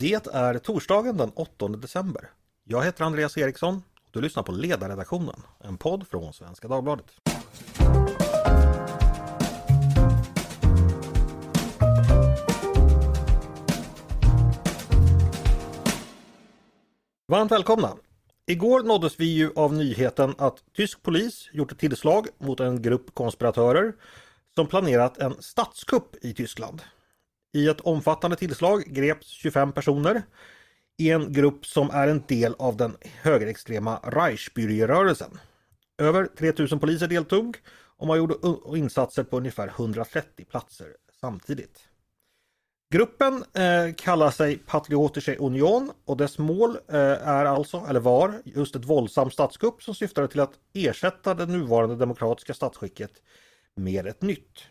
Det är torsdagen den 8 december. Jag heter Andreas Eriksson och du lyssnar på Ledarredaktionen, en podd från Svenska Dagbladet. Varmt välkomna! Igår nåddes vi ju av nyheten att tysk polis gjort ett tillslag mot en grupp konspiratörer som planerat en statskupp i Tyskland. I ett omfattande tillslag greps 25 personer i en grupp som är en del av den högerextrema Reichsbürgerrörelsen. Över 3000 poliser deltog och man gjorde insatser på ungefär 130 platser samtidigt. Gruppen eh, kallar sig Patriotische Union och dess mål eh, är alltså, eller var, just ett våldsamt statskupp som syftade till att ersätta det nuvarande demokratiska statsskicket med ett nytt.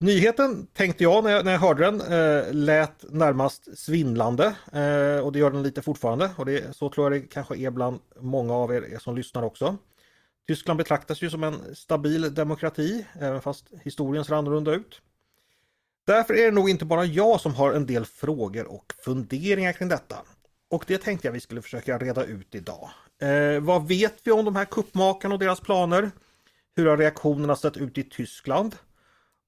Nyheten tänkte jag när jag, när jag hörde den eh, lät närmast svindlande eh, och det gör den lite fortfarande och det, så tror jag det kanske är bland många av er som lyssnar också. Tyskland betraktas ju som en stabil demokrati även fast historien ser annorlunda ut. Därför är det nog inte bara jag som har en del frågor och funderingar kring detta. Och det tänkte jag vi skulle försöka reda ut idag. Eh, vad vet vi om de här kuppmakarna och deras planer? Hur har reaktionerna sett ut i Tyskland?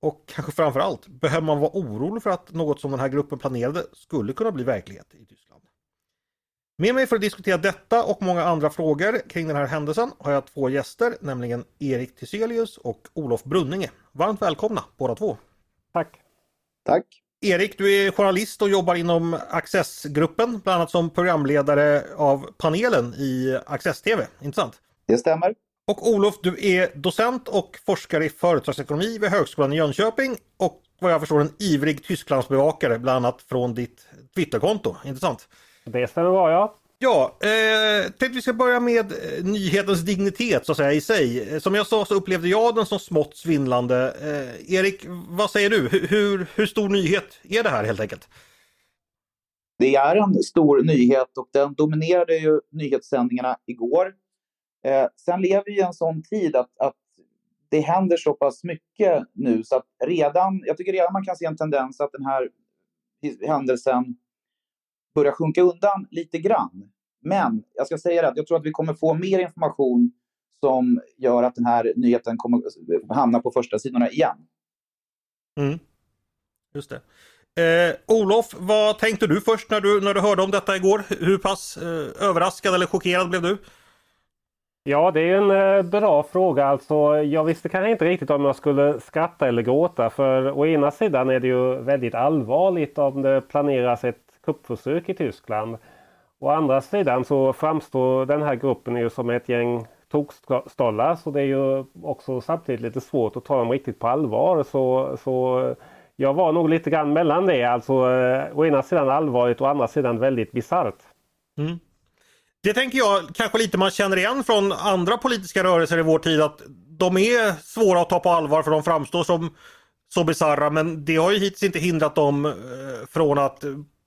Och kanske framförallt, behöver man vara orolig för att något som den här gruppen planerade skulle kunna bli verklighet i Tyskland? Med mig för att diskutera detta och många andra frågor kring den här händelsen har jag två gäster, nämligen Erik Tiselius och Olof Brunninge. Varmt välkomna båda två! Tack! Tack! Erik, du är journalist och jobbar inom Accessgruppen, bland annat som programledare av panelen i Access TV, inte sant? Det stämmer. Och Olof, du är docent och forskare i företagsekonomi vid Högskolan i Jönköping och vad jag förstår en ivrig Tysklandsbevakare, bland annat från ditt Twitterkonto, inte sant? Det stämmer bra, ja. Ja, eh, tänkte vi ska börja med eh, nyhetens dignitet så att säga i sig. Som jag sa så upplevde jag den som smått svindlande. Eh, Erik, vad säger du? Hur, hur stor nyhet är det här helt enkelt? Det är en stor nyhet och den dominerade ju nyhetssändningarna igår. Eh, sen lever vi i en sån tid att, att det händer så pass mycket nu så att redan, jag tycker redan man kan se en tendens att den här händelsen börjar sjunka undan lite grann. Men jag ska säga det, jag tror att vi kommer få mer information som gör att den här nyheten kommer eh, hamna på första sidorna igen. Mm. Just det. Eh, Olof, vad tänkte du först när du, när du hörde om detta igår? Hur pass eh, överraskad eller chockerad blev du? Ja, det är en eh, bra fråga. Alltså, jag visste kanske inte riktigt om jag skulle skratta eller gråta. För å ena sidan är det ju väldigt allvarligt om det planeras ett kuppförsök i Tyskland. Å andra sidan så framstår den här gruppen ju som ett gäng tokstollar. Så det är ju också samtidigt lite svårt att ta dem riktigt på allvar. Så, så jag var nog lite grann mellan det. Alltså eh, å ena sidan allvarligt och å andra sidan väldigt bisarrt. Mm. Det tänker jag kanske lite man känner igen från andra politiska rörelser i vår tid att de är svåra att ta på allvar för de framstår som så bisarra men det har ju hittills inte hindrat dem eh, från att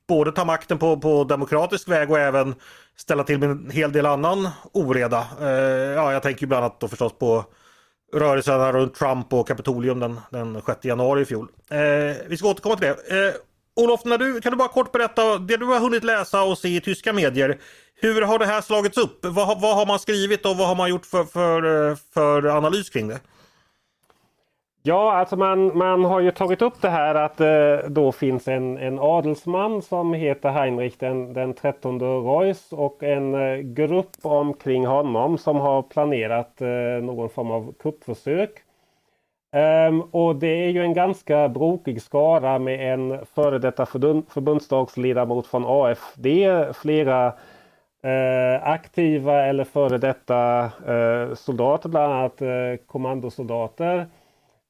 både ta makten på, på demokratisk väg och även ställa till med en hel del annan oreda. Eh, ja, jag tänker bland annat då förstås på rörelserna runt Trump och Kapitolium den, den 6 januari i fjol. Eh, vi ska återkomma till det. Olof, när du, kan du bara kort berätta det du har hunnit läsa och se i tyska medier. Hur har det här slagits upp? Vad, vad har man skrivit och vad har man gjort för, för, eh, för analys kring det? Ja, alltså man, man har ju tagit upp det här att eh, då finns en, en adelsman som heter Heinrich den, den 13 Reuss och en eh, grupp omkring honom som har planerat eh, någon form av kuppförsök. Um, och det är ju en ganska brokig skara med en före detta förbund, förbundsdagsledamot från AFD, flera Eh, aktiva eller före detta eh, soldater, bland annat eh, kommandosoldater.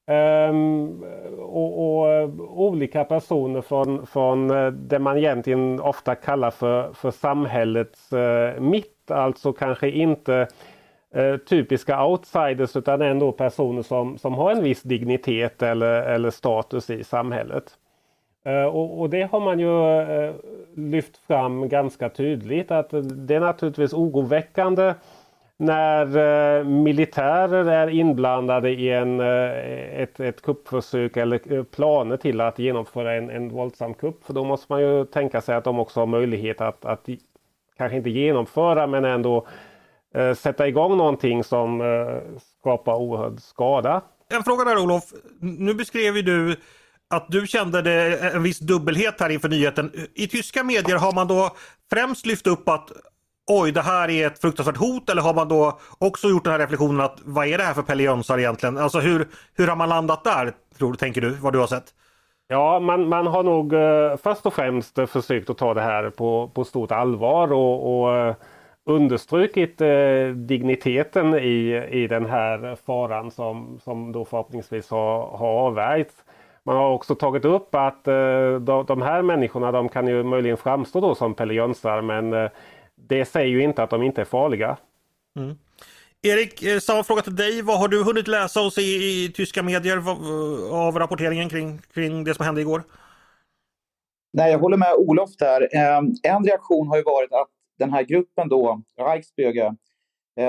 Ehm, och, och, eh, olika personer från, från eh, det man egentligen ofta kallar för, för samhällets eh, mitt, alltså kanske inte eh, typiska outsiders utan ändå personer som, som har en viss dignitet eller, eller status i samhället. Eh, och, och, det har man ju eh, lyft fram ganska tydligt att det är naturligtvis oroväckande när eh, militärer är inblandade i en, ett, ett kuppförsök eller planer till att genomföra en, en våldsam kupp. För då måste man ju tänka sig att de också har möjlighet att, att kanske inte genomföra men ändå sätta igång någonting som skapar oerhörd skada. En fråga där Olof. Nu beskrev ju du att du kände det en viss dubbelhet här inför nyheten. I tyska medier har man då främst lyft upp att oj, det här är ett fruktansvärt hot eller har man då också gjort den här reflektionen att vad är det här för pellejönsar egentligen? Alltså hur, hur har man landat där, tror, tänker du, vad du har sett? Ja, man, man har nog eh, först och främst eh, försökt att ta det här på, på stort allvar och, och eh, understrukit eh, digniteten i, i den här faran som, som då förhoppningsvis har, har avvärjts. Man har också tagit upp att eh, de, de, här människorna de kan ju möjligen framstå då som Pelle Jönsar men eh, det säger ju inte att de inte är farliga. Mm. Erik, eh, samma fråga till dig. Vad har du hunnit läsa och se i, i tyska medier av rapporteringen kring, kring det som hände igår? Nej, jag håller med Olof där. Ehm, en reaktion har ju varit att den här gruppen då, Reichsbürger,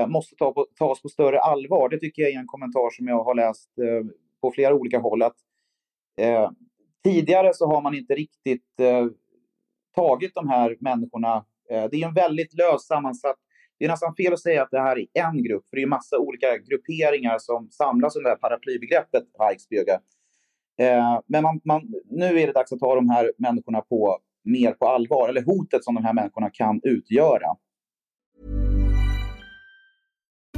måste ta på, tas på större allvar. Det tycker jag är en kommentar som jag har läst på flera olika håll. Att, eh, tidigare så har man inte riktigt eh, tagit de här människorna. Eh, det är en väldigt löst sammansatt det är nästan fel att säga att det här är en grupp, för det är massa olika grupperingar som samlas under det här paraplybegreppet Reichsbürger. Eh, men man, man, nu är det dags att ta de här människorna på mer på allvar, eller hotet som de här människorna kan utgöra.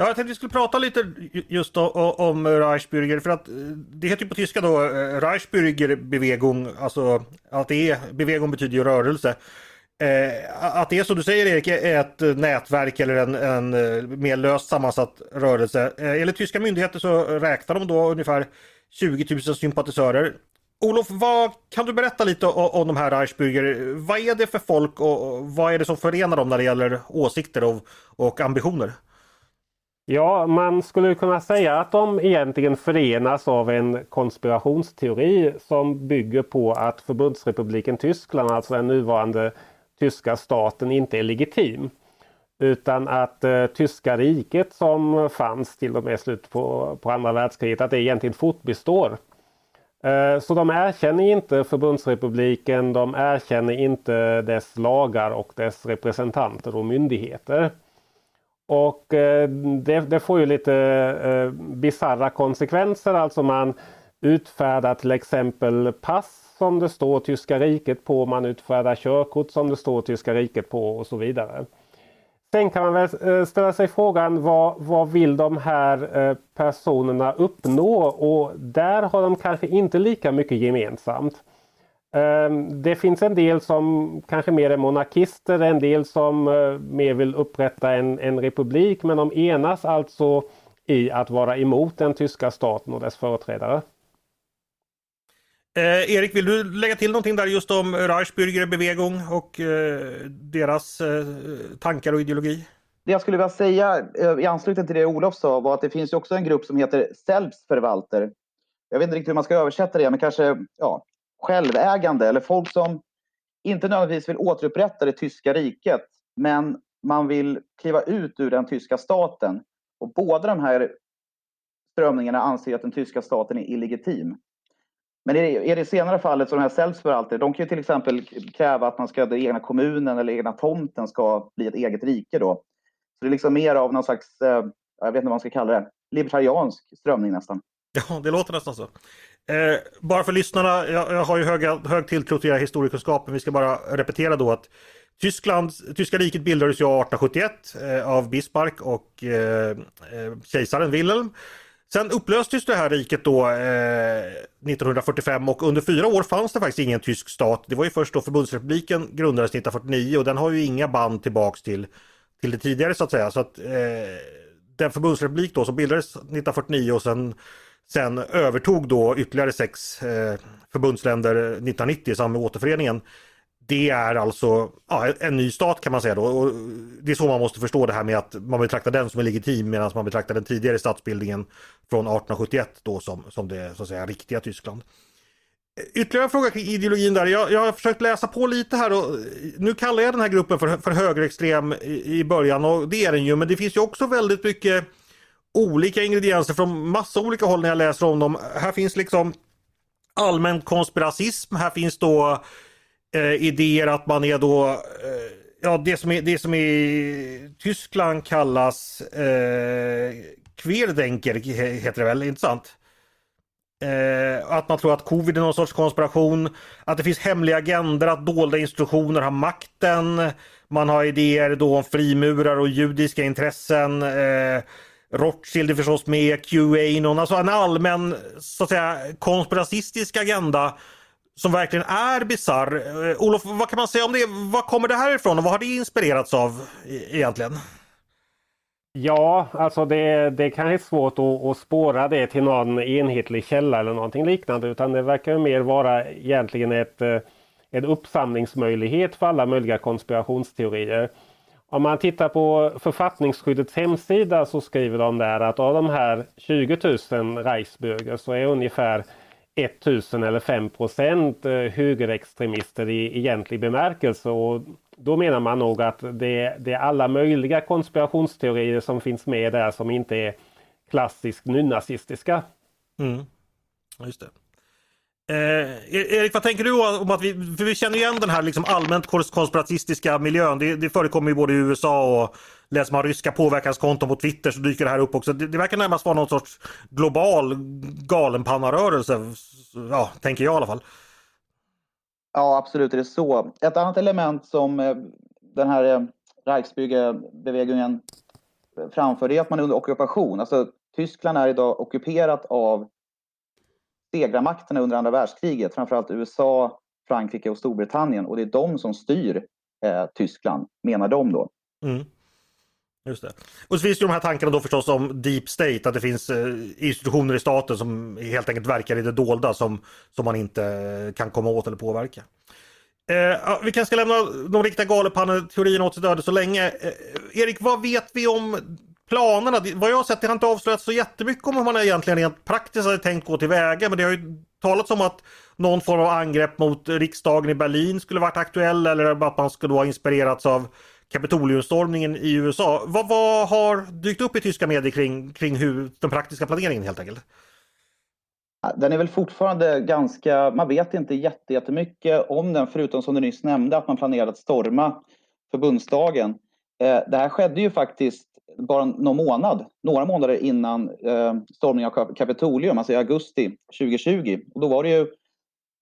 Ja, jag tänkte vi skulle prata lite just om Reichsbürger för att eh, det heter ju på tyska då eh, Reichsbürger Bewegung, alltså att det är, Bewegung betyder ju rörelse. Eh, att det är som du säger Erik, är ett nätverk eller en, en eh, mer löst sammansatt rörelse. enligt tyska myndigheter så räknar de då ungefär 20 000 sympatisörer. Olof, vad kan du berätta lite om, om de här Reichsbürger? Vad är det för folk och vad är det som förenar dem när det gäller åsikter och, och ambitioner? Ja, man skulle kunna säga att de egentligen förenas av en konspirationsteori som bygger på att Förbundsrepubliken Tyskland, alltså den nuvarande tyska staten, inte är legitim. Utan att eh, tyska riket som fanns till och med slutet på, på andra världskriget, att det egentligen fortbestår. Eh, så de erkänner inte förbundsrepubliken, de erkänner inte dess lagar och dess representanter och myndigheter. Och eh, det, det, får ju lite eh, bizarra konsekvenser. Alltså man utfärdar till exempel pass som det står Tyska riket på. Man utfärdar körkort som det står Tyska riket på och så vidare. Sen kan man väl eh, ställa sig frågan vad, vad vill de här eh, personerna uppnå? Och där har de kanske inte lika mycket gemensamt. Ehm, det finns en del som kanske mer är monarkister, en del som eh, mer vill upprätta en, en republik men de enas alltså i att vara emot den tyska staten och dess företrädare. Eh, Erik, vill du lägga till någonting där just om Reichsbürger Bewegung och eh, deras eh, tankar och ideologi? Det jag skulle vilja säga eh, i anslutning till det Olof sa var att det finns också en grupp som heter Selbstverwalter. Jag vet inte riktigt hur man ska översätta det, men kanske ja, självägande eller folk som inte nödvändigtvis vill återupprätta det tyska riket, men man vill kliva ut ur den tyska staten. Och båda de här strömningarna anser att den tyska staten är illegitim. Men i det senare fallet, som de här Selbstverwalter, de kan ju till exempel kräva att man ska, den egna kommunen eller egna tomten ska bli ett eget rike då. Så det är liksom mer av någon slags, eh, jag vet inte vad man ska kalla det, libertariansk strömning nästan. Ja, det låter nästan så. Eh, bara för lyssnarna, jag, jag har ju höga, hög tilltro till era historiekunskapen. Vi ska bara repetera då att Tyskland, Tyska riket bildades ju 1871 eh, av Bismarck och eh, eh, kejsaren Wilhelm. Sen upplöstes det här riket då eh, 1945 och under fyra år fanns det faktiskt ingen tysk stat. Det var ju först då förbundsrepubliken grundades 1949 och den har ju inga band tillbaks till, till det tidigare så att säga. Så att eh, den förbundsrepublik då som bildades 1949 och sen, sen övertog då ytterligare sex eh, förbundsländer 1990 i samband med återföreningen. Det är alltså ja, en ny stat kan man säga då. Och det är så man måste förstå det här med att man betraktar den som är legitim medan man betraktar den tidigare statsbildningen från 1871 då som, som det så att säga riktiga Tyskland. Ytterligare en fråga kring ideologin där. Jag, jag har försökt läsa på lite här och nu kallar jag den här gruppen för, för högerextrem i, i början och det är den ju men det finns ju också väldigt mycket olika ingredienser från massa olika håll när jag läser om dem. Här finns liksom allmän konspiracism, här finns då eh, idéer att man är då eh, Ja det som, är, det som i Tyskland kallas eh, Querdenker heter det väl, inte sant? Eh, att man tror att covid är någon sorts konspiration. Att det finns hemliga agender, att dolda institutioner har makten. Man har idéer då om frimurar och judiska intressen. Eh, Rothschild är förstås med, QAnon, alltså en allmän så att säga konspiracistisk agenda som verkligen är bisarr. Eh, Olof, vad kan man säga om det? Var kommer det här ifrån och vad har det inspirerats av e- egentligen? Ja, alltså det, det kanske är svårt att, att spåra det till någon enhetlig källa eller någonting liknande utan det verkar mer vara egentligen ett, eh, en uppsamlingsmöjlighet för alla möjliga konspirationsteorier. Om man tittar på författningsskyddets hemsida så skriver de där att av de här 20 000 Reichsbürger så är ungefär 1000 eller 5 procent eh, högerextremister i egentlig bemärkelse. Och då menar man nog att det, det är alla möjliga konspirationsteorier som finns med där som inte är klassiskt nynazistiska. Mm. Just det. Eh, e- Erik, vad tänker du om att vi, för vi känner igen den här liksom allmänt konspiratistiska miljön. Det, det förekommer ju både i USA och läser man ryska påverkanskonton på Twitter så dyker det här upp också. Det, det verkar närmast vara någon sorts global galenpannarörelse. Ja, tänker jag i alla fall. Ja, absolut är det så. Ett annat element som eh, den här eh, Reichsbürgerbewegungen framför är att man är under ockupation. Alltså, Tyskland är idag ockuperat av segrarmakterna under andra världskriget, framförallt USA, Frankrike och Storbritannien. Och det är de som styr eh, Tyskland, menar de då. Mm. Just det. Och så finns det de här tankarna då förstås om deep state, att det finns eh, institutioner i staten som helt enkelt verkar i det dolda som, som man inte kan komma åt eller påverka. Eh, vi kanske ska lämna de riktiga galenpanneteorierna åt sitt öde så länge. Eh, Erik, vad vet vi om planerna? Vad jag har sett, det har inte avslöjats så jättemycket om hur man egentligen rent praktiskt hade tänkt gå tillväga. Men det har ju talats om att någon form av angrepp mot riksdagen i Berlin skulle varit aktuell eller att man skulle ha inspirerats av Kapitoliumstormningen i USA. Vad, vad har dykt upp i tyska medier kring, kring hur den praktiska planeringen helt enkelt? Den är väl fortfarande ganska, man vet inte jättemycket om den förutom som du nyss nämnde att man planerade att storma förbundsdagen. Eh, det här skedde ju faktiskt bara någon månad, några månader innan eh, stormningen av Kapitolium, alltså i augusti 2020. Och då var det ju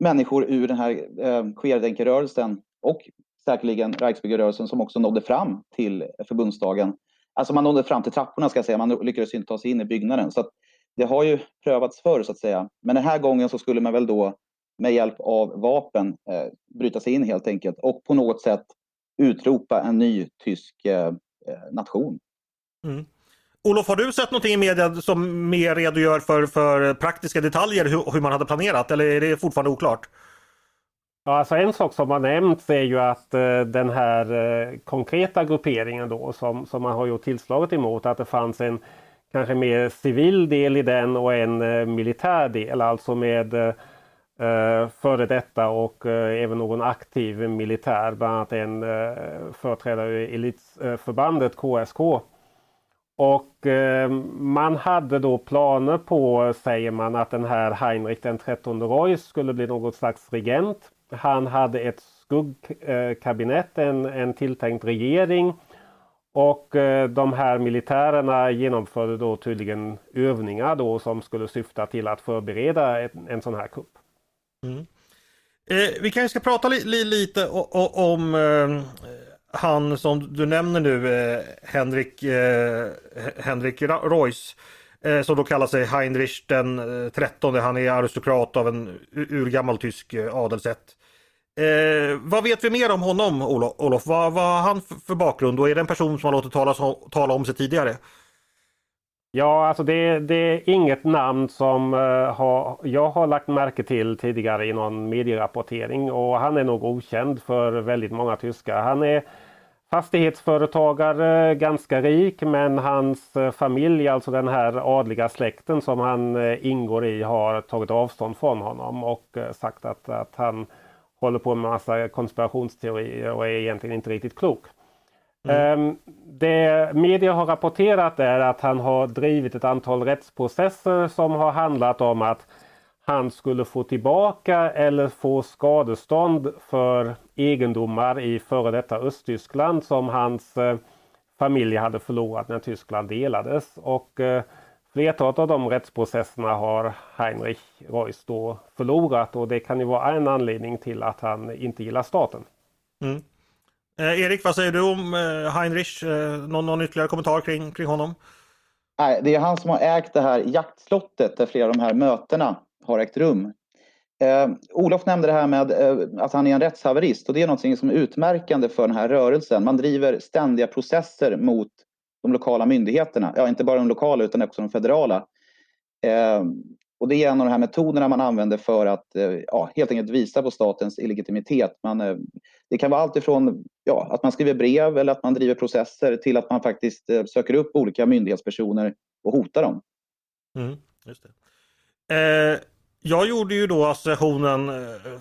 människor ur den här eh, queerdenkerrörelsen och säkerligen Reichsbürgerrörelsen som också nådde fram till förbundsdagen. Alltså man nådde fram till trapporna ska jag säga, man lyckades inte ta sig in i byggnaden. Så det har ju prövats förr så att säga. Men den här gången så skulle man väl då med hjälp av vapen eh, bryta sig in helt enkelt och på något sätt utropa en ny tysk eh, eh nation. Mm. Olof, har du sett någonting i media som mer redogör för, för praktiska detaljer hur, hur man hade planerat eller är det fortfarande oklart? Ja, alltså en sak som har nämnts är ju att eh, den här eh, konkreta grupperingen då som, som man har gjort tillslaget emot att det fanns en kanske mer civil del i den och en eh, militär del. Alltså med eh, eh före detta och eh, även någon aktiv militär. Bland annat en eh, företrädare i elitförbandet eh, KSK. Och eh, man hade då planer på, säger man, att den här Heinrich den 13 Reuss skulle bli något slags regent. Han hade ett skuggkabinett, en, en tilltänkt regering. Och eh, de här militärerna genomförde då tydligen övningar då som skulle syfta till att förbereda en, en sån här kupp. Mm. Eh, vi kanske ska prata li, li, lite o, o, om eh, han som du nämner nu, eh, Henrik, eh, Henrik Reuss. eh, som då kallar sig Heinrich den eh, 13. Han är aristokrat av en urgammal tysk eh, adelsätt. Eh, vad vet vi mer om honom Olof? Vad, vad har han för bakgrund och är det en person som har låtit tala, tala om sig tidigare? Ja, alltså det, det, är inget namn som uh, har, jag har lagt märke till tidigare i någon medierapportering och han är nog okänd för väldigt många tyskar. Han är fastighetsföretagare, ganska rik men hans eh, familj, alltså den här adliga släkten som han uh, ingår i har tagit avstånd från honom och sagt att, att han håller på med massa konspirationsteorier och är egentligen inte riktigt klok. Mm. Um, det media har rapporterat är att han har drivit ett antal rättsprocesser som har handlat om att han skulle få tillbaka eller få skadestånd för egendomar i före detta Östtyskland som hans eh, familj hade förlorat när Tyskland delades. Och eh, Flertalet av de rättsprocesserna har Heinrich Reuss då förlorat och det kan ju vara en anledning till att han inte gillar staten. Mm. Eh, Erik, vad säger du om eh, Heinrich? Eh, någon, någon ytterligare kommentar kring, kring honom? Nej, det är han som har ägt det här jaktslottet där flera av de här mötena har ägt rum. Eh, Olof nämnde det här med eh, att han är en rättshaverist och det är något som är utmärkande för den här rörelsen. Man driver ständiga processer mot de lokala myndigheterna. Ja, inte bara de lokala utan också de federala. Eh, och det är en av de här metoderna man använder för att eh, ja, helt enkelt visa på statens illegitimitet. Man, eh, det kan vara allt ifrån ja, att man skriver brev eller att man driver processer till att man faktiskt eh, söker upp olika myndighetspersoner och hotar dem. Mm, just det. Eh, jag gjorde ju då associationen,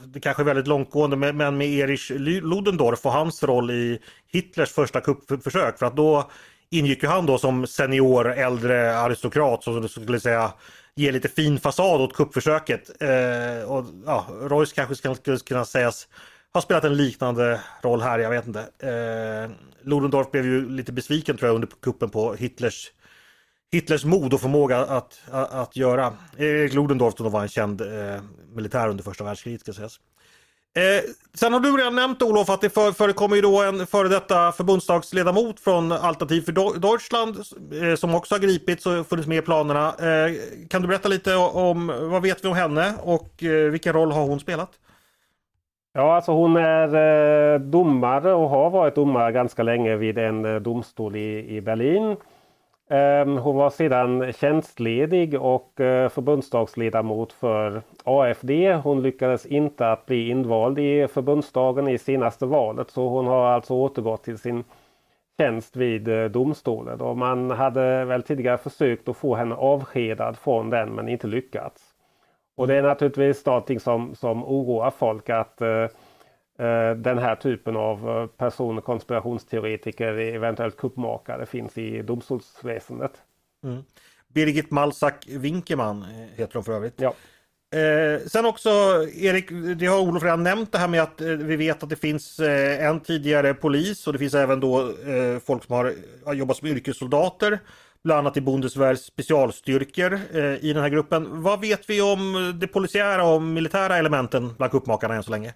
det kanske är väldigt långtgående, men med Erich Ludendorff och hans roll i Hitlers första kuppförsök. För att då ingick ju han då som senior äldre aristokrat som skulle säga ge lite fin fasad åt kuppförsöket. Eh, och, ja, Royce kanske skulle kunna sägas ha spelat en liknande roll här, jag vet inte. Eh, Ludendorff blev ju lite besviken tror jag under kuppen på Hitlers Hitlers mod och förmåga att, att, att göra. Erik Ludendorff som var en känd eh, militär under första världskriget ska sägas. Eh, sen har du redan nämnt Olof att det för, förekommer ju då en före detta förbundsdagsledamot från Alternativ för Deutschland eh, som också har gripits och funnits med i planerna. Eh, kan du berätta lite om vad vet vi om henne och eh, vilken roll har hon spelat? Ja, alltså hon är eh, domare och har varit domare ganska länge vid en eh, domstol i, i Berlin. Ehm, hon var sedan tjänstledig och eh, förbundsdagsledamot för AFD. Hon lyckades inte att bli invald i förbundsdagen i senaste valet så hon har alltså återgått till sin tjänst vid eh, domstolen. Och man hade väl tidigare försökt att få henne avskedad från den men inte lyckats. Och det är naturligtvis någonting som, som oroar folk att Eh, den här typen av eh, personer, konspirationsteoretiker, eventuellt kuppmakare finns i domstolsväsendet. Mm. Birgit Malsak Winkeman eh, heter hon för övrigt. Ja. Eh, sen också Erik, det har Olof redan nämnt det här med att eh, vi vet att det finns eh, en tidigare polis och det finns även då folk som har, har jobbat som yrkessoldater. Bland annat i Bundeswehrs specialstyrkor i den här gruppen. Vad vet vi om det polisiära och militära elementen bland kuppmakarna än så länge?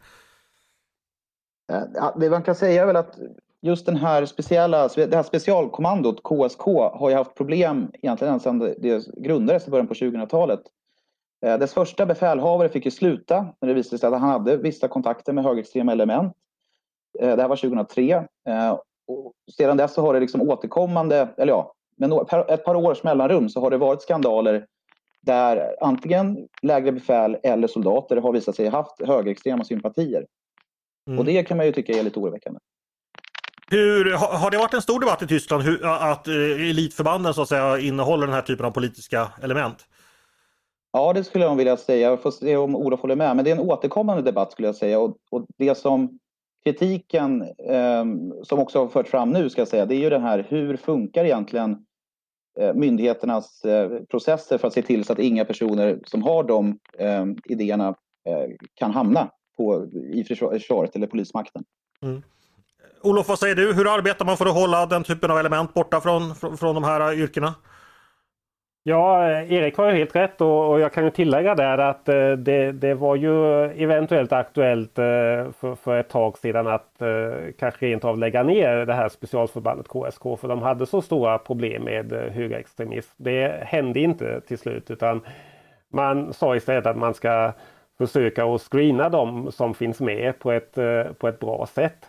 Eh, ja, det man kan säga är väl att just den här speciella, det här specialkommandot KSK har ju haft problem egentligen sedan det grundades i början på 2000-talet. Eh, dess första befälhavare fick ju sluta när det visade sig att han hade vissa kontakter med högerextrema element. Eh, det här var 2003. Och sedan dess så har det liksom återkommande, eller ja, med ett par års mellanrum så har det varit skandaler där antingen lägre befäl eller soldater har visat sig ha haft högerextrema sympatier. Mm. Och det kan man ju tycka är lite oroväckande. Hur, har det varit en stor debatt i Tyskland hur, att eh, elitförbanden så att säga innehåller den här typen av politiska element? Ja, det skulle jag vilja säga. Jag får se om Olof håller med. Men det är en återkommande debatt skulle jag säga. Och, och det som kritiken eh, som också har fört fram nu ska jag säga, det är ju den här hur funkar egentligen eh, myndigheternas eh, processer för att se till så att inga personer som har de eh, idéerna eh, kan hamna på, i försvaret eller polismakten. Mm. Olof, vad säger du? Hur arbetar man för att hålla den typen av element borta från, från, från de här yrkena? Ja, Erik har ju helt rätt och, och jag kan ju tillägga där att eh, det, det, var ju eventuellt aktuellt eh, för, för, ett tag sedan att eh, kanske rent av lägga ner det här specialförbandet KSK för de hade så stora problem med eh, högerextremism. Det hände inte till slut utan man sa istället att man ska försöka att screena de som finns med på ett, eh, på ett bra sätt.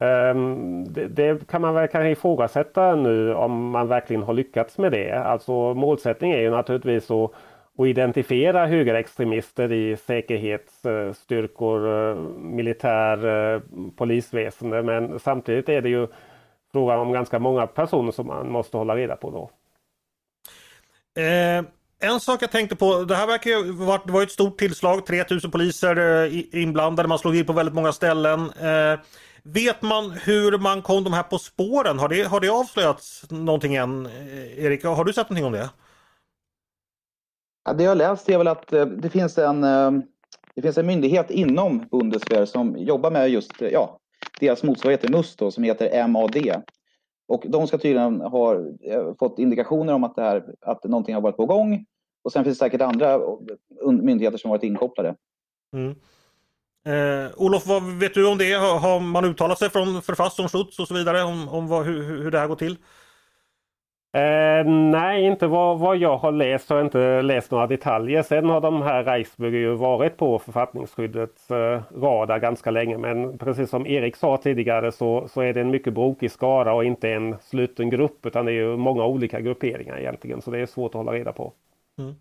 Ehm, det, det, kan man väl kanske ifrågasätta nu om man verkligen har lyckats med det. Alltså målsättningen är ju naturligtvis att, att identifiera högerextremister i säkerhetsstyrkor, eh, militär, eh, polisväsende men samtidigt är det ju frågan om ganska många personer som man måste hålla reda på då. Eh, en sak jag tänkte på, det här verkar ju vara, det var ett stort tillslag, 3000 poliser eh, inblandade, man slog in på väldigt många ställen. Eh, vet man hur man kom de här på spåren? Har det, har det avslöjats någonting än? Eh, Erik, har du sett någonting om det? Ja, det jag läst är väl att eh, det finns en, det finns en myndighet inom Bundeswehr som jobbar med just ja, deras motsvarighet till MUST då, som heter MAD. Och de ska tydligen ha fått indikationer om att, det här, att någonting har varit på gång och sen finns det säkert andra myndigheter som varit inkopplade. Mm. Eh, Olof, vad vet du om det? Har, har man uttalat sig från Förfass om Schutz och så vidare om, om vad, hur, hur det här går till? Eh, nej, inte vad, vad jag har läst. Jag har inte läst några detaljer. Sen har de här Reisbürger ju varit på författningsskyddets eh, radar ganska länge. Men precis som Erik sa tidigare så, så är det en mycket brokig skara och inte en sluten grupp utan det är ju många olika grupperingar egentligen. Så det är svårt att hålla reda på. Mm.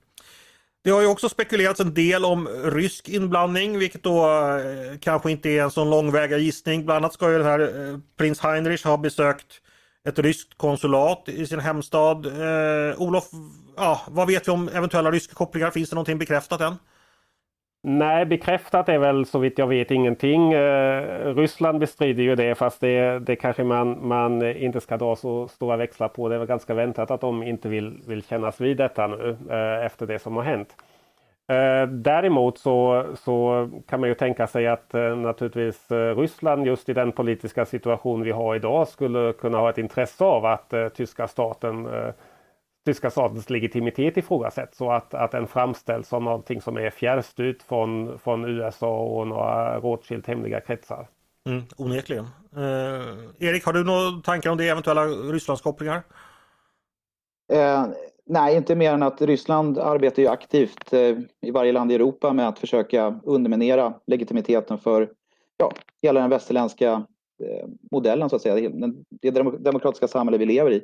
Det har ju också spekulerats en del om rysk inblandning, vilket då eh, kanske inte är en sån långväga gissning. Bland annat ska ju den här eh, prins Heinrich ha besökt ett ryskt konsulat i sin hemstad. Eh, Olof, ja, vad vet vi om eventuella ryska kopplingar? Finns det någonting bekräftat än? Nej, bekräftat är väl så vitt jag vet ingenting. Eh, Ryssland bestrider ju det fast det, det kanske man, man inte ska dra så stora växlar på. Det var ganska väntat att de inte vill, vill kännas vid detta nu eh, efter det som har hänt. Eh, däremot så, så kan man ju tänka sig att eh, naturligtvis eh, Ryssland just i den politiska situation vi har idag skulle kunna ha ett intresse av att eh, tyska staten eh, tyska statens legitimitet ifrågasätts så att, att den framställs som någonting som är fjärrstyrt från, från USA och några Rothschild hemliga kretsar. Mm, onekligen. Eh, Erik, har du några tankar om det, eventuella Rysslandskopplingar? Eh, nej, inte mer än att Ryssland arbetar ju aktivt eh, i varje land i Europa med att försöka underminera legitimiteten för ja, hela den västerländska eh, modellen, så att säga. Det demokratiska samhälle vi lever i.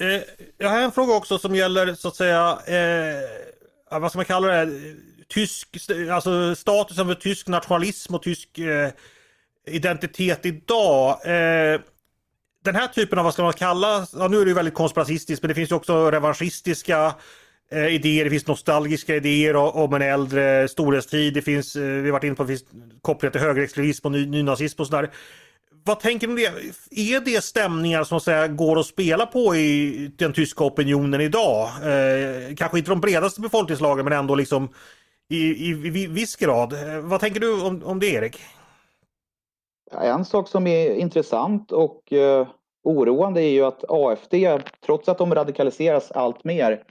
Eh, jag har en fråga också som gäller så att säga, eh, vad ska man kalla det, tysk, alltså statusen för tysk nationalism och tysk eh, identitet idag. Eh, den här typen av, vad ska man kalla, ja, nu är det ju väldigt konspiratistiskt men det finns ju också revanschistiska eh, idéer, det finns nostalgiska idéer om en äldre storhetstid, det finns, eh, vi har varit inne på, det finns kopplingar till högerextremism och ny, nynazism och sådär vad tänker du om det? Är det stämningar som säga, går att spela på i den tyska opinionen idag? Eh, kanske inte de bredaste befolkningslagen men ändå liksom i, i, i viss grad. Eh, vad tänker du om, om det Erik? En sak som är intressant och eh, oroande är ju att AFD, trots att de radikaliseras allt mer,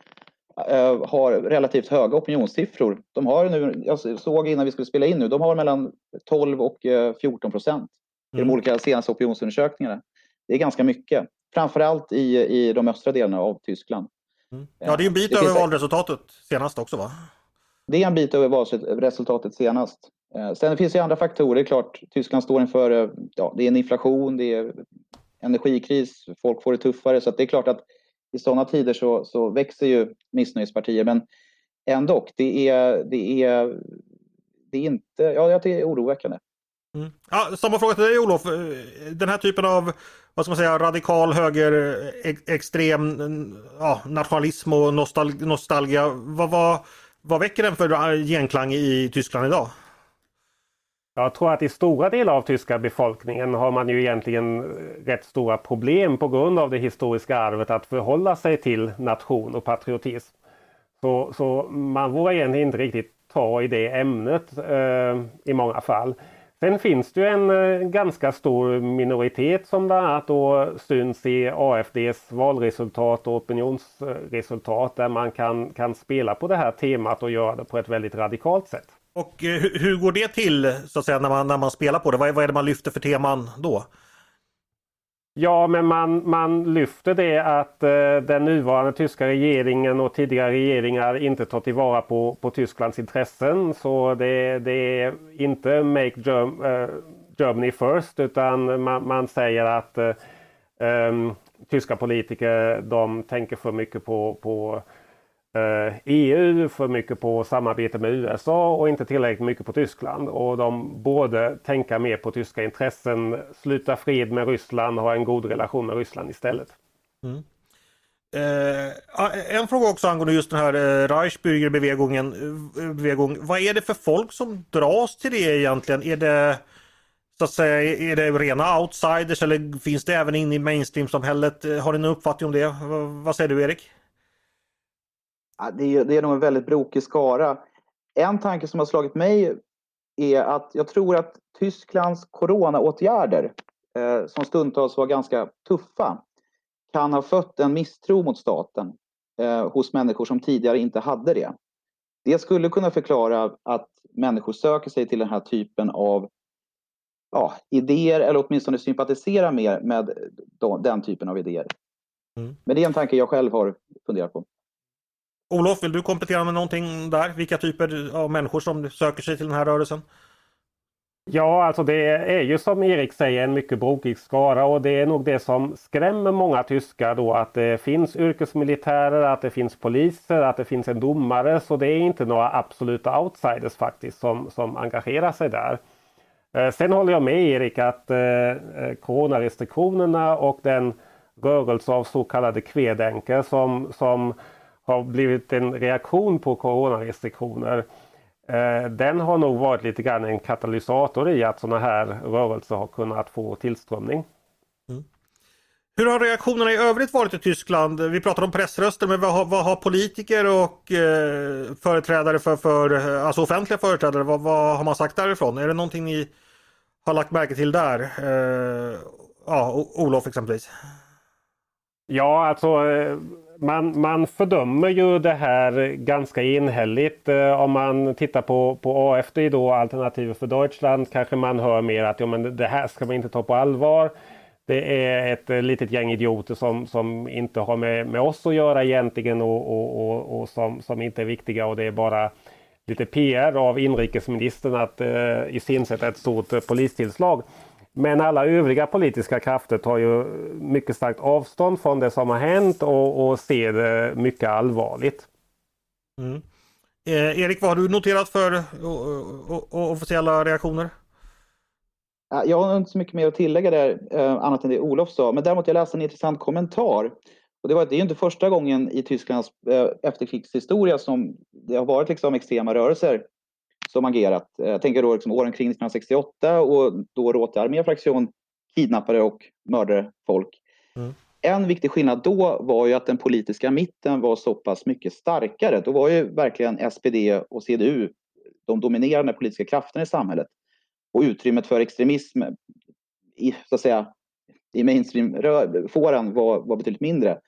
eh, har relativt höga opinionssiffror. De har nu, jag såg innan vi skulle spela in nu, de har mellan 12 och eh, 14 procent i de mm. olika senaste opinionsundersökningarna. Det är ganska mycket. framförallt i, i de östra delarna av Tyskland. Mm. Ja, det är en bit Det över finns- valresultatet senast också va? Det är en bit över valresultatet senast. Eh, Sen finns det andra faktorer. Klart, Tyskland står inför eh, ja, det är en inflation, det är energikris, folk får det tuffare. Så det är klart att i sådana tider så, så växer ju missnöjespartier. Men ändå, det är, det är, det är inte, ja, jag tycker det är oroväckande. Mm. Ja, samma fråga till dig Olof. Eh, Den här typen av vad ska man säga, radikal höger ex- extrem ja, nationalism och nostal nostalgia. Vad, vad, vad väcker den för eh, genklang i Tyskland idag? Jag tror att i stora delar av tyska befolkningen har man ju egentligen rätt stora problem på grund av det historiska arvet att förhålla sig till nation och patriotism. Så, så man vågar egentligen inte riktigt ta i det ämnet eh, i många fall. Sen finns det ju en eh, ganska stor minoritet som bland annat då syns i AFDs valresultat och opinionsresultat där man kan, kan spela på det här temat och göra det på ett väldigt radikalt sätt. Och eh, hur, hur går det till så att säga när man, när man spelar på det? Vad är, vad är det man lyfter för teman då? Ja, men man, man lyfter det att eh, den nuvarande tyska regeringen och tidigare regeringar inte tar tillvara på, på Tysklands intressen. Så det, det är inte Make Germ, eh, Germany first utan man, man säger att eh, ehm, tyska politiker de tänker för mycket på, på eh, Eh, EU, för mycket på samarbete med USA och inte tillräckligt mycket på Tyskland. Och de borde tänka mer på tyska intressen, sluta fred med Ryssland, ha en god relation med Ryssland istället. Mm. Eh, ah, en fråga också angående just den här eh, Reichsbürgerbevegungen. Eh, vad är det för folk som dras till det egentligen? Är det så att säga, är det rena outsiders eller finns det även in i mainstream-samhället? Har du någon uppfattning om det? Vad säger du Erik? Det, är, det är nog en väldigt brokig skara. En tanke som har slagit mig är att jag tror att Tysklands coronaåtgärder, eh, som stundtals var ganska tuffa, kan ha fött en misstro mot staten eh, hos människor som tidigare inte hade det. Det skulle kunna förklara att människor söker sig till den här typen av ja, idéer eller åtminstone sympatiserar mer med de, den typen av idéer. Mm. Men det är en tanke jag själv har funderat på. Olof, vill du komplettera med någonting där? Vilka typer av människor som söker sig till den här rörelsen? Ja, alltså det är ju som Erik säger en mycket brokig skara och det är nog det som skrämmer många tyskar då att det finns yrkesmilitärer, att det finns poliser, att det finns en domare. Så det är inte några absoluta outsiders faktiskt som, som engagerar sig där. Eh, sen håller jag med Erik att eh, eh, coronarestriktionerna och den rörelse av så kallade kvedänker som, som har blivit en reaktion på coronarestriktioner. Eh, den har nog varit lite grann en katalysator i att sådana här rörelser har kunnat få tillströmning. Hur har reaktionerna i övrigt varit i Tyskland? Vi pratar om pressröster, men vad har, vad har politiker och eh, företrädare för, för eh, alltså offentliga företrädare, vad, vad har man sagt därifrån? Är det någonting ni har lagt märke till där? Eh, ja, Olof exempelvis. Ja, alltså eh, man, man fördömer ju det här ganska enhälligt. Eh, Om man tittar på, på AFD då, Alternativet för Deutschland, kanske man hör mer att ja, men det här ska man inte ta på allvar. Det är ett eh, litet gäng idioter som, som inte har med, med oss att göra egentligen och, och, och, och som, som inte är viktiga och det är bara lite PR av inrikesministern att eh, iscensätta ett stort eh, polistillslag. Men alla övriga politiska krafter tar ju mycket starkt avstånd från det som har hänt och, och ser det mycket allvarligt. Mm. Eh, Erik, vad har du noterat för o- officiella reaktioner? Ja, Jag har inte så mycket mer att tillägga där, eh, annat än det Olof sa. Men däremot jag läste en intressant kommentar. Och det, var, det är ju inte första gången i Tysklands eh, efterkrigshistoria som det har varit liksom extrema rörelser som agerat. Eh, Jag tänker då liksom åren kring 1968 och då Rote arméfraktion kidnappade och mördade folk. Mm. En viktig skillnad då var ju att den politiska mitten var så pass mycket starkare. Då var ju verkligen SPD och CDU de dominerande politiska krafterna i samhället och utrymmet för extremism i, så att säga, i mainstream-fåran var, var betydligt mindre.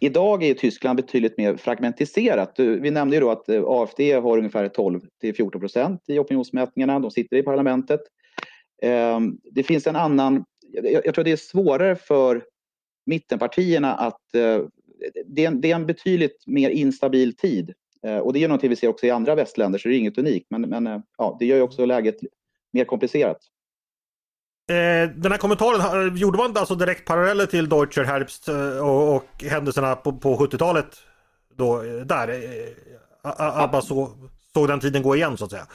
Idag är Tyskland betydligt mer fragmentiserat. Vi nämnde ju då att eh, AFD har ungefär 12 till 14 procent i opinionsmätningarna. De sitter i parlamentet. Ehm, det finns en annan... Jag tror det är svårare för mittenpartierna att eh, det, är en, det är en betydligt mer instabil tid. Eh, och det är någonting vi ser också i andra västländer, så det är inget unikt. Men, men ja, det gör ju också läget mer komplicerat. Eh, den här kommentaren, gjorde man alltså direkt paralleller till Deutscher Herbst och, och händelserna på, på 70-talet? Då, där? Att man så, såg den tiden gå igen så att säga?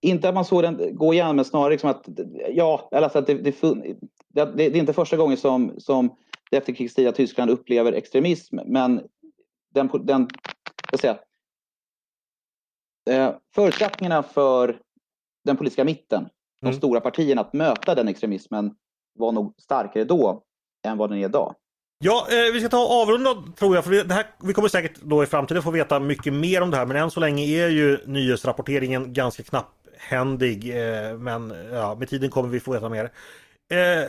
Inte att man såg den gå igen, men snarare liksom att, ja, alltså att det, det, det, det är inte första gången som, som det efterkrigstida Tyskland upplever extremism, men den, den jag säga, eh, förutsättningarna för den politiska mitten, de mm. stora partierna att möta den extremismen var nog starkare då än vad den är idag. Ja, eh, vi ska ta avrunda tror jag. För det här, vi kommer säkert då i framtiden få veta mycket mer om det här. Men än så länge är ju nyhetsrapporteringen ganska knapphändig. Eh, men ja, med tiden kommer vi få veta mer. Eh,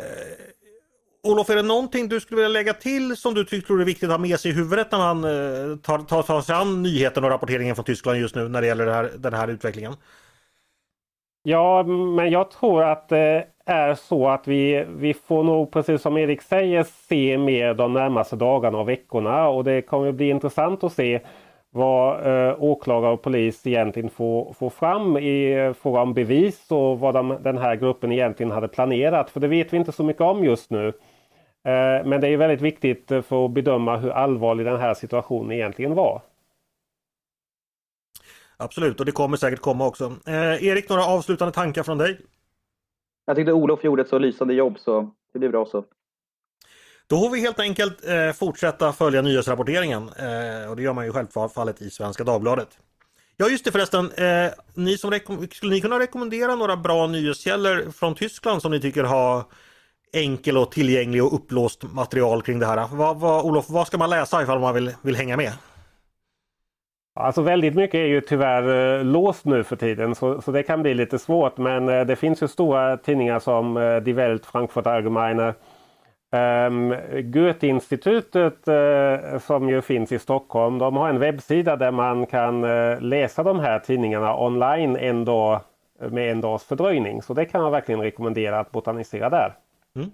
Olof, är det någonting du skulle vilja lägga till som du tycker är viktigt att ha med sig i huvudet när man eh, tar, tar, tar sig an nyheten och rapporteringen från Tyskland just nu när det gäller här, den här utvecklingen? Ja, men jag tror att det är så att vi, vi får nog precis som Erik säger se mer de närmaste dagarna och veckorna och det kommer bli intressant att se vad eh, åklagare och polis egentligen får, får fram i eh, fråga om bevis och vad de, den här gruppen egentligen hade planerat. För det vet vi inte så mycket om just nu. Eh, men det är väldigt viktigt för att bedöma hur allvarlig den här situationen egentligen var. Absolut, och det kommer säkert komma också. Eh, Erik, några avslutande tankar från dig? Jag tyckte Olof gjorde ett så lysande jobb så det blir bra så. Då får vi helt enkelt eh, fortsätta följa nyhetsrapporteringen eh, och det gör man ju självfallet i Svenska Dagbladet. Ja just det förresten, eh, ni som skulle ni kunna rekommendera några bra nyhetskällor från Tyskland som ni tycker har enkel och tillgänglig och upplåst material kring det här? Vad, vad, Olof, vad ska man läsa ifall man vill, vill hänga med? Alltså väldigt mycket är ju tyvärr eh, låst nu för tiden så, så det kan bli lite svårt men eh, det finns ju stora tidningar som eh, Die Welt, Frankfurt Allgemeine, Um, Goethe-institutet uh, som ju finns i Stockholm, de har en webbsida där man kan uh, läsa de här tidningarna online en dag med en dags fördröjning. Så det kan jag verkligen rekommendera att botanisera där. Mm.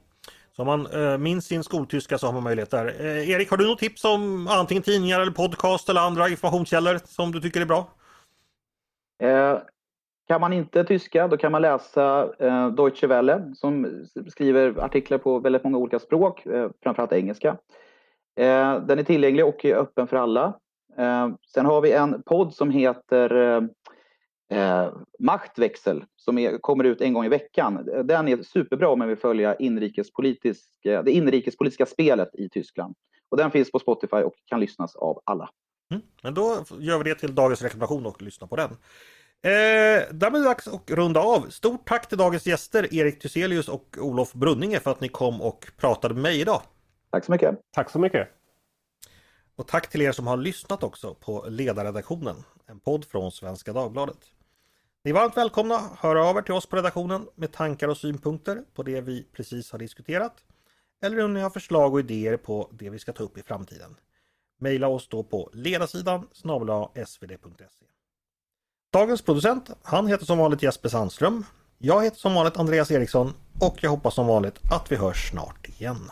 Så om man eh, minns sin skoltyska så har man möjlighet där. Eh, Erik, har du något tips om antingen tidningar eller podcast eller andra informationskällor som du tycker är bra? Eh, kan man inte tyska, då kan man läsa eh, Deutsche Welle som skriver artiklar på väldigt många olika språk, eh, framförallt engelska. Eh, den är tillgänglig och är öppen för alla. Eh, sen har vi en podd som heter eh, eh, eh, Machtväxel som är, kommer ut en gång i veckan. Den är superbra om man vill följa inrikespolitisk, det inrikespolitiska spelet i Tyskland. Och den finns på Spotify och kan lyssnas av alla. Mm, men då gör vi det till dagens rekommendation och lyssnar på den. Eh, därmed är det dags att runda av. Stort tack till dagens gäster Erik Thyselius och Olof Brunninge för att ni kom och pratade med mig idag. Tack så mycket. Tack så mycket. Och tack till er som har lyssnat också på Ledarredaktionen, en podd från Svenska Dagbladet. Ni är varmt välkomna att höra av er till oss på redaktionen med tankar och synpunkter på det vi precis har diskuterat. Eller om ni har förslag och idéer på det vi ska ta upp i framtiden. Maila oss då på ledarsidan snabel svd.se. Dagens producent, han heter som vanligt Jesper Sandström. Jag heter som vanligt Andreas Eriksson och jag hoppas som vanligt att vi hörs snart igen.